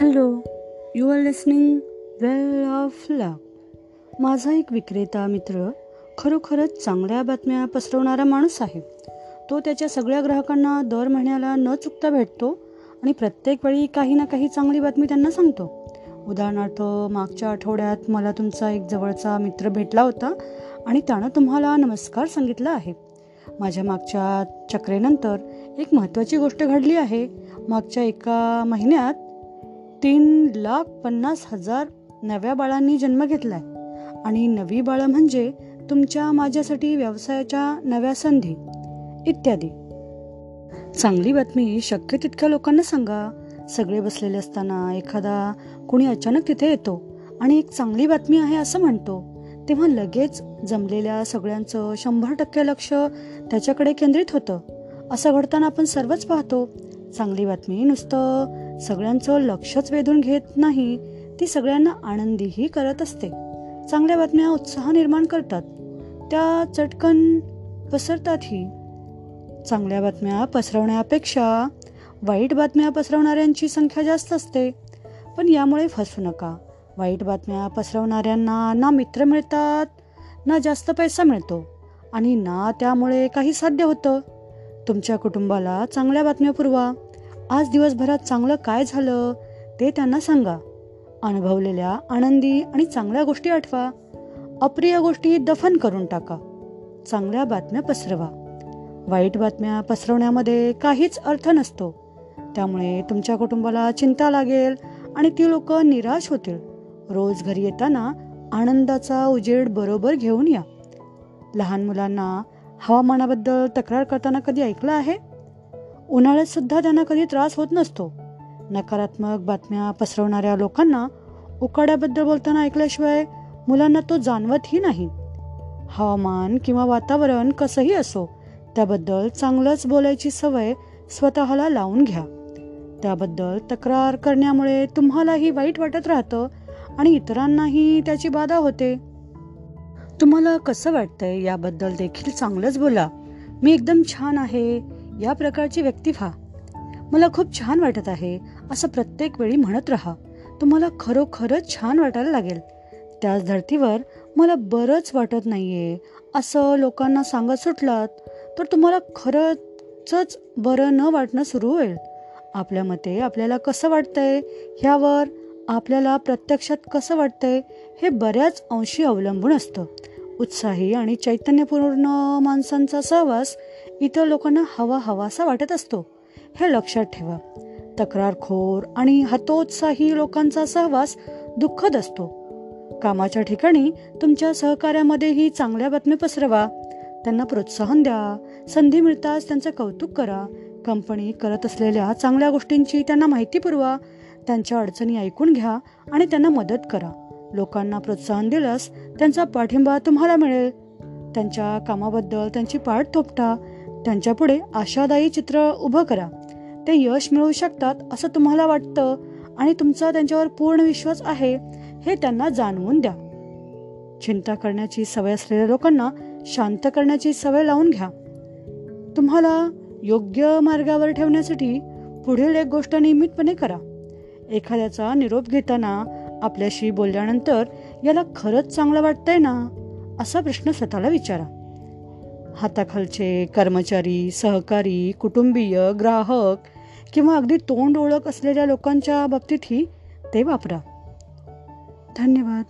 Hello you are listening well of luck माझा एक विक्रेता मित्र खरोखरच चांगल्या बातम्या पसरवणारा माणूस आहे. तो त्याच्या सगळ्या ग्राहकांना दर महिन्याला न चुकता भेटतो आणि प्रत्येक वेळी काही ना काही चांगली बातमी त्यांना सांगतो. उदाहरणार्थ मागच्या आठवड्यात मला तुमचा एक जवळचा मित्र भेटला होता आणि त्यानं तुम्हाला नमस्कार सांगितला आहे. माझ्या मागच्या चक्रेनंतर एक महत्त्वाची गोष्ट घडली आहे. मागच्या एका महिन्यात तीन लाख पन्नास हजार नव्या बाळांनी जन्म घेतलाय. आणि नवी बाळं म्हणजे तुमच्या माझ्यासाठी व्यवसायाच्या नव्या संधी इत्यादी. चांगली बातमी शक्य तितक्या लोकांना सांगा. सगळे बसलेले असताना एखादा कुणी अचानक तिथे येतो आणि एक चांगली बातमी आहे असं म्हणतो तेव्हा लगेच जमलेल्या सगळ्यांचं शंभर टक्के लक्ष त्याच्याकडे केंद्रित होतं. असं घडताना आपण सर्वच पाहतो. चांगली बातमी नुसतं सगळ्यांचं लक्षच वेधून घेत नाही ती सगळ्यांना आनंदीही करत असते. चांगल्या बातम्या उत्साह निर्माण करतात. त्या चटकन पसरतातही. चांगल्या बातम्या पसरवण्यापेक्षा वाईट बातम्या पसरवणाऱ्यांची संख्या जास्त असते. पण यामुळे फसू नका. वाईट बातम्या पसरवणाऱ्यांना ना मित्र मिळतात ना जास्त पैसा मिळतो आणि ना त्यामुळे काही साध्य होतं. तुमच्या कुटुंबाला चांगल्या बातम्या पुरवा. आज दिवसभरात चांगलं काय झालं ते त्यांना सांगा. अनुभवलेल्या आनंदी आणि चांगल्या गोष्टी आठवा. अप्रिय गोष्टी दफन करून टाका. चांगल्या बातम्या पसरवा. वाईट बातम्या पसरवण्यामध्ये काहीच अर्थ नसतो. त्यामुळे तुमच्या कुटुंबाला चिंता लागेल आणि ती लोक निराश होतील. रोज घरी येताना आनंदाचा उजेड बरोबर घेऊन या. लहान मुलांना हवामानाबद्दल तक्रार करताना कधी ऐकलं आहे? उन्हाळ्यात सुद्धा त्यांना कधी त्रास होत नसतो. नकारात्मक बातम्या पसरवणाऱ्या लोकांना उकाड्याबद्दल बोलताना ऐकल्याशिवाय मुलांना तो जाणवतही नाही. हवामान किंवा वातावरण कसंही असो त्याबद्दल चांगलंच बोलायची सवय स्वतःला लावून घ्या. त्याबद्दल तक्रार करण्यामुळे तुम्हालाही वाईट वाटत राहतं आणि इतरांनाही त्याची बाधा होते. तुम्हाला कसं वाटतंय? याबद्दल देखील चांगलंच बोला. मी एकदम छान आहे. या प्रकारची व्यक्ती व्हा. मला खूप छान वाटत आहे. असं प्रत्येक वेळी म्हणत राहा. तुम्हाला खरोखरच छान वाटायला लागेल. त्याच धर्तीवर मला बरंच वाटत नाहीये. असं लोकांना सांगत सुटलात तर तुम्हाला खरंच बरं न वाटणं सुरू होईल. आपल्या मते आपल्याला कसं वाटतंय? ह्यावर आपल्याला प्रत्यक्षात कसं वाटतंय? हे बऱ्याच अंशी अवलंबून असतं. उत्साही आणि चैतन्यपूर्ण माणसांचा सहवास इतर लोकांना हवा हवासा वाटत असतो. हे लक्षात ठेवा. तक्रारखोर आणि हतोत्साही लोकांचा सहवास दुःखद असतो. कामाच्या ठिकाणी तुमच्या सहकार्यामध्येही चांगल्या बातम्या पसरवा. त्यांना प्रोत्साहन द्या. संधी मिळताच त्यांचं कौतुक करा. कंपनी करत असलेल्या चांगल्या गोष्टींची त्यांना माहिती पुरवा. त्यांच्या अडचणी ऐकून घ्या आणि त्यांना मदत करा. लोकांना प्रोत्साहन दिल्यास त्यांचा पाठिंबा तुम्हाला मिळेल. त्यांच्या कामाबद्दल त्यांची पाठ थोपटा. त्यांच्यापुढे आशादायी चित्र उभं करा. ते यश मिळवू शकतात असं तुम्हाला वाटतं आणि तुमचा त्यांच्यावर पूर्ण विश्वास आहे हे त्यांना जाणवून द्या. चिंता करण्याची सवय असलेल्या लोकांना शांत करण्याची सवय लावून घ्या. तुम्हाला योग्य मार्गावर ठेवण्यासाठी पुढील एक गोष्ट नियमितपणे करा. एखाद्याचा निरोप घेताना आपल्याशी बोलल्यानंतर याला खरंच चांगलं वाटतंय ना? असा प्रश्न स्वतःला विचारा. हाताखालचे कर्मचारी सहकारी कुटुंबीय ग्राहक किंवा अगदी तोंड ओळख असलेल्या लोकांच्या बाबतीतही ते वापरा. धन्यवाद.